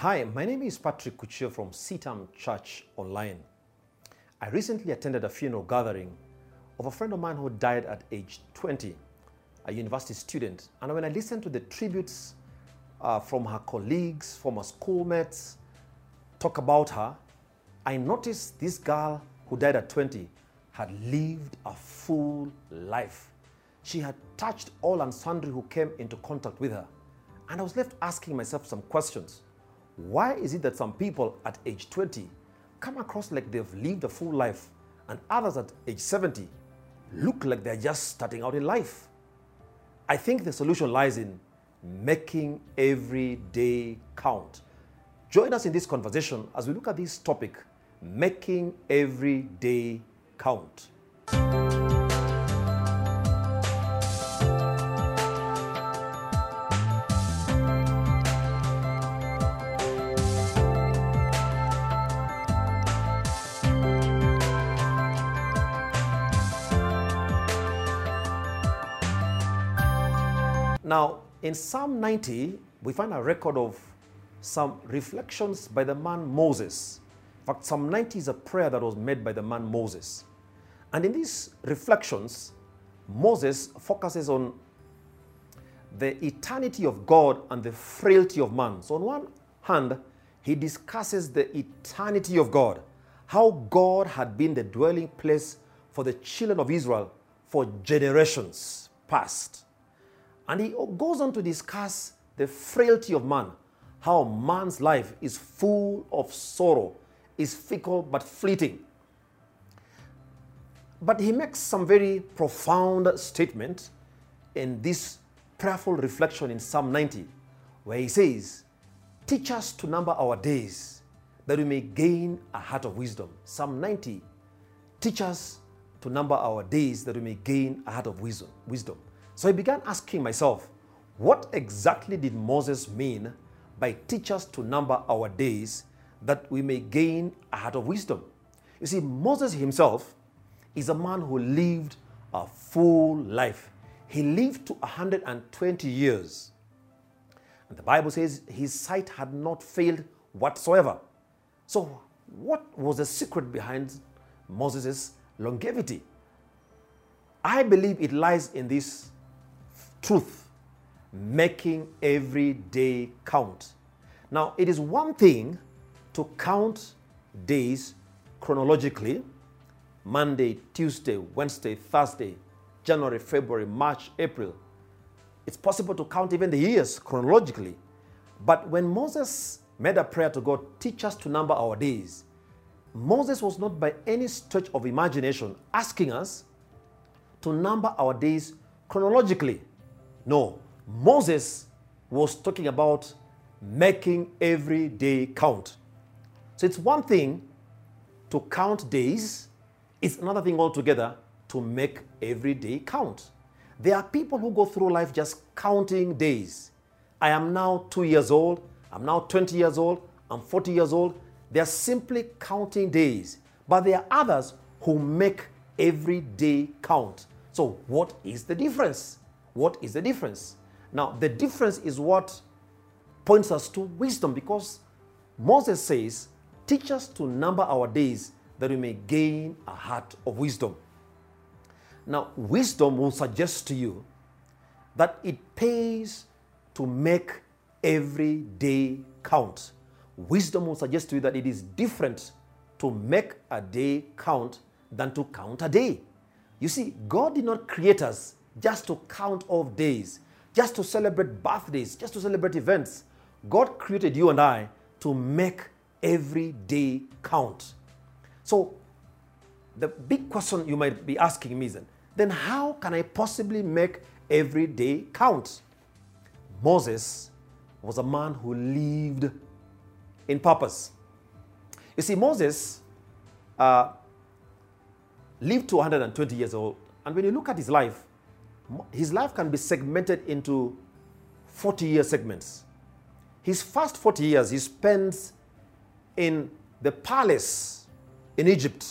Hi, my name is Patrick Kuchio from CITAM Church Online. I recently attended a funeral gathering of a friend of mine who died at age 20, a university student. And when I listened to the tributes uh, from her colleagues, former schoolmates, talk about her, I noticed this girl who died at 20 had lived a full life. She had touched all and sundry who came into contact with her. And I was left asking myself some questions. Why is it that some people at age 20 come across like they've lived a full life and others at age 70 look like they're just starting out in life? I think the solution lies in making every day count. Join us in this conversation as we look at this topic making every day count. In Psalm 90, we find a record of some reflections by the man Moses. In fact, Psalm 90 is a prayer that was made by the man Moses. And in these reflections, Moses focuses on the eternity of God and the frailty of man. So, on one hand, he discusses the eternity of God, how God had been the dwelling place for the children of Israel for generations past. And he goes on to discuss the frailty of man, how man's life is full of sorrow, is fickle but fleeting. But he makes some very profound statement in this prayerful reflection in Psalm 90, where he says, Teach us to number our days that we may gain a heart of wisdom. Psalm 90, teach us to number our days that we may gain a heart of wisdom. wisdom. So I began asking myself, what exactly did Moses mean by teach us to number our days that we may gain a heart of wisdom? You see, Moses himself is a man who lived a full life. He lived to 120 years. And the Bible says his sight had not failed whatsoever. So, what was the secret behind Moses' longevity? I believe it lies in this truth, making every day count. Now, it is one thing to count days chronologically Monday, Tuesday, Wednesday, Thursday, January, February, March, April. It's possible to count even the years chronologically. But when Moses made a prayer to God, teach us to number our days, Moses was not by any stretch of imagination asking us to number our days chronologically. No, Moses was talking about making every day count. So it's one thing to count days, it's another thing altogether to make every day count. There are people who go through life just counting days. I am now two years old, I'm now 20 years old, I'm 40 years old. They're simply counting days. But there are others who make every day count. So, what is the difference? What is the difference? Now, the difference is what points us to wisdom because Moses says, Teach us to number our days that we may gain a heart of wisdom. Now, wisdom will suggest to you that it pays to make every day count. Wisdom will suggest to you that it is different to make a day count than to count a day. You see, God did not create us just to count off days, just to celebrate birthdays, just to celebrate events. God created you and I to make every day count. So, the big question you might be asking me is then how can I possibly make every day count? Moses was a man who lived in purpose. You see, Moses uh, lived to 120 years old, and when you look at his life, his life can be segmented into 40 year segments. His first 40 years he spends in the palace in Egypt,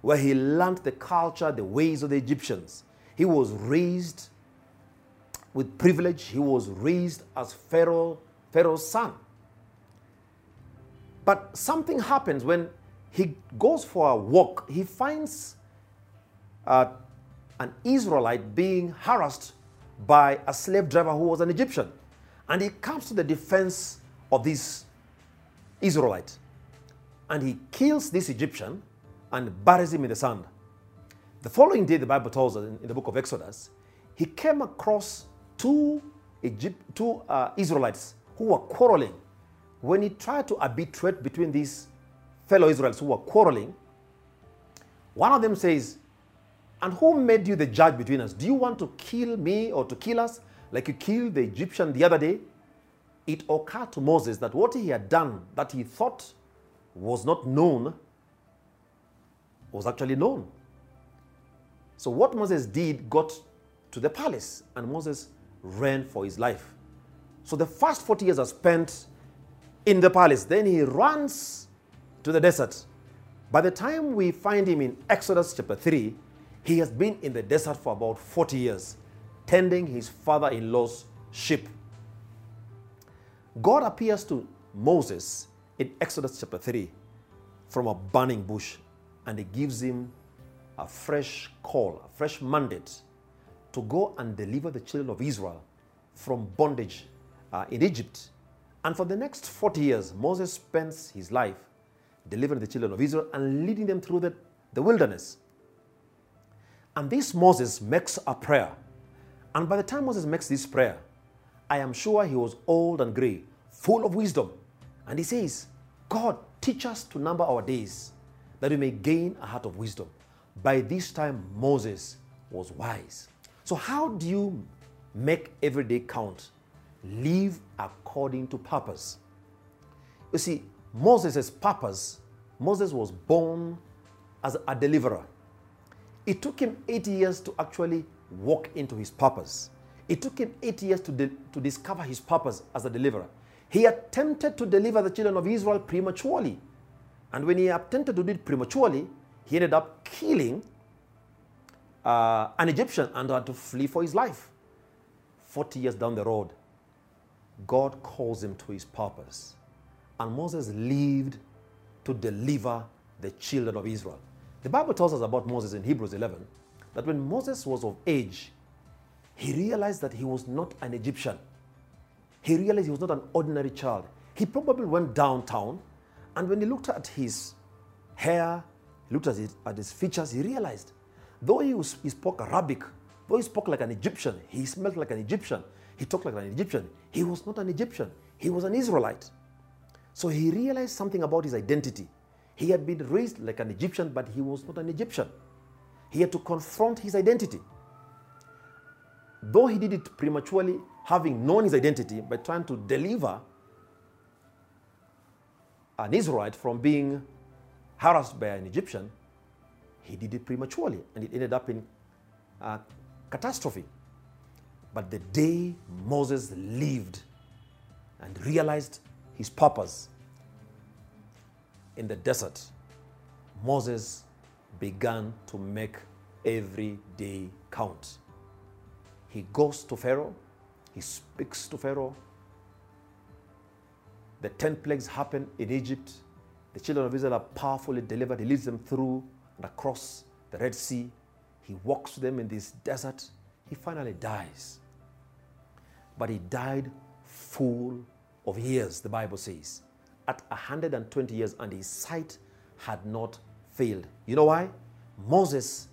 where he learned the culture, the ways of the Egyptians. He was raised with privilege, he was raised as Pharaoh, Pharaoh's son. But something happens when he goes for a walk. He finds uh, an Israelite being harassed by a slave driver who was an Egyptian. And he comes to the defense of this Israelite. And he kills this Egyptian and buries him in the sand. The following day, the Bible tells us in, the book of Exodus, he came across two, Egypt, two uh, Israelites who were quarreling. When he tried to arbitrate between these fellow Israelites who were quarreling, one of them says, And who made you the judge between us? Do you want to kill me or to kill us like you killed the Egyptian the other day? It occurred to Moses that what he had done that he thought was not known was actually known. So, what Moses did got to the palace, and Moses ran for his life. So, the first 40 years are spent in the palace. Then he runs to the desert. By the time we find him in Exodus chapter 3, he has been in the desert for about 40 years, tending his father in law's sheep. God appears to Moses in Exodus chapter 3 from a burning bush and he gives him a fresh call, a fresh mandate to go and deliver the children of Israel from bondage uh, in Egypt. And for the next 40 years, Moses spends his life delivering the children of Israel and leading them through the, the wilderness. And this Moses makes a prayer. And by the time Moses makes this prayer, I am sure he was old and gray, full of wisdom. And he says, God, teach us to number our days that we may gain a heart of wisdom. By this time, Moses was wise. So, how do you make every day count? Live according to purpose. You see, Moses' purpose, Moses was born as a deliverer. It took him eight years to actually walk into his purpose. It took him eight years to, to discover his purpose as a deliverer. He attempted to deliver the children of Israel prematurely. And when he attempted to do it prematurely, he ended up killing uh, an Egyptian and had to flee for his life. 40 years down the road, God calls him to his purpose. And Moses lived to deliver the children of Israel. The Bible tells us about Moses in Hebrews 11 that when Moses was of age, he realized that he was not an Egyptian. He realized he was not an ordinary child. He probably went downtown, and when he looked at his hair, he looked at his, at his features, he realized though he, was, he spoke Arabic, though he spoke like an Egyptian, he smelled like an Egyptian, he talked like an Egyptian, he was not an Egyptian, he was an Israelite. So he realized something about his identity. He had been raised like an Egyptian, but he was not an Egyptian. He had to confront his identity. Though he did it prematurely, having known his identity by trying to deliver an Israelite from being harassed by an Egyptian, he did it prematurely and it ended up in a catastrophe. But the day Moses lived and realized his purpose in the desert, Moses began to make every day count. He goes to Pharaoh, he speaks to Pharaoh. The 10 plagues happen in Egypt. The children of Israel are powerfully delivered. He leads them through and across the Red Sea. He walks them in this desert. He finally dies. But he died full of years, the Bible says, at 120 years, and his sight had not failed. You know why? Moses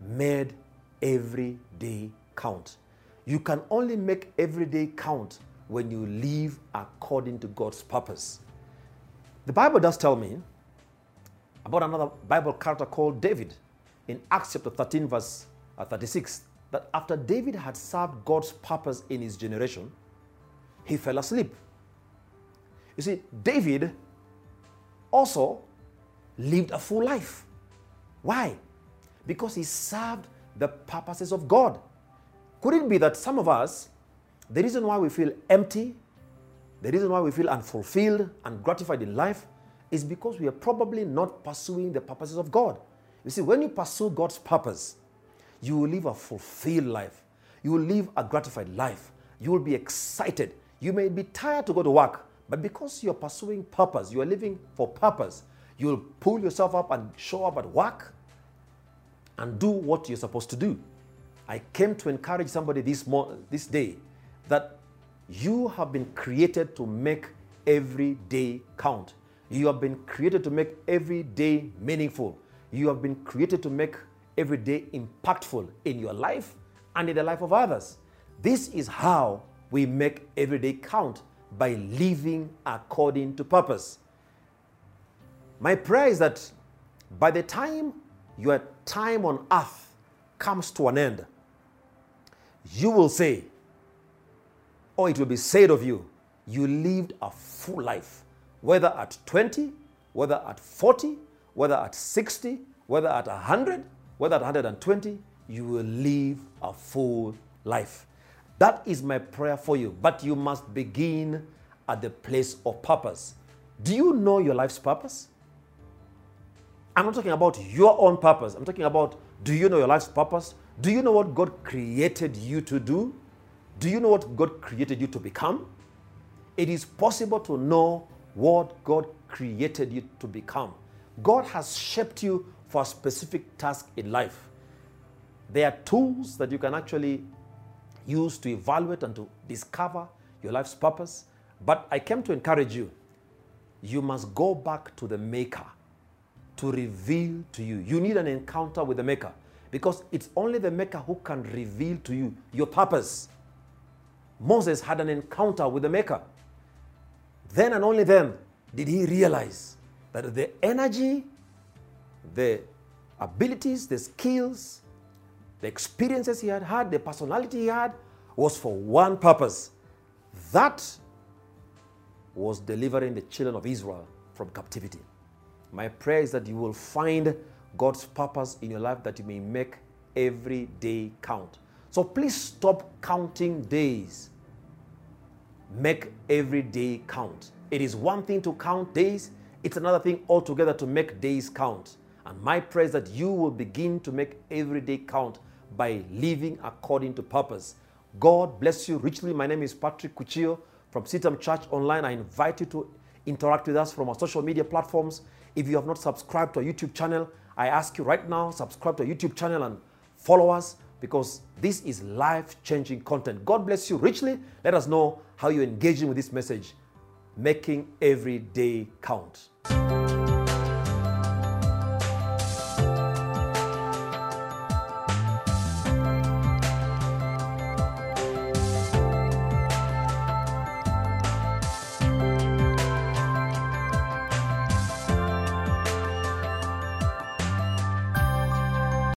made every day count. You can only make every day count when you live according to God's purpose. The Bible does tell me about another Bible character called David in Acts chapter 13, verse uh, 36, that after David had served God's purpose in his generation, he fell asleep. You see, David also lived a full life. Why? Because he served the purposes of God. Could it be that some of us, the reason why we feel empty, the reason why we feel unfulfilled and gratified in life is because we are probably not pursuing the purposes of God. You see, when you pursue God's purpose, you will live a fulfilled life. You will live a gratified life. You will be excited. You may be tired to go to work, But because you're pursuing purpose, you are living for purpose, you'll pull yourself up and show up at work and do what you're supposed to do. I came to encourage somebody this, mo- this day that you have been created to make every day count. You have been created to make every day meaningful. You have been created to make every day impactful in your life and in the life of others. This is how we make every day count by living according to purpose. My prayer is that by the time your time on earth comes to an end, you will say, or it will be said of you, you lived a full life, whether at 20, whether at 40, whether at 60, whether at 100, whether at 120, you will live a full life. That is my prayer for you. But you must begin at the place of purpose. Do you know your life's purpose? I'm not talking about your own purpose. I'm talking about do you know your life's purpose? Do you know what God created you to do? Do you know what God created you to become? It is possible to know what God created you to become. God has shaped you for a specific task in life. There are tools that you can actually use to evaluate and to discover your life's purpose. But I came to encourage you. You must go back to the Maker to reveal to you. You need an encounter with the Maker because it's only the Maker who can reveal to you your purpose. Moses had an encounter with the Maker. Then and only then did he realize that the energy, the abilities, the skills, the experiences he had had, the personality he had, was for one purpose. That was delivering the children of Israel from captivity. My prayer is that you will find God's purpose in your life that you may make every day count. So please stop counting days. Make every day count. It is one thing to count days, it's another thing altogether to make days count. And my prayer is that you will begin to make every day count by living according to purpose. God bless you richly. My name is Patrick Kuchio from CITAM Church Online. I invite you to interact with us from our social media platforms. If you have not subscribed to our YouTube channel, I ask you right now, subscribe to our YouTube channel and follow us because this is life changing content. God bless you richly. Let us know how you're engaging with this message, making every day count.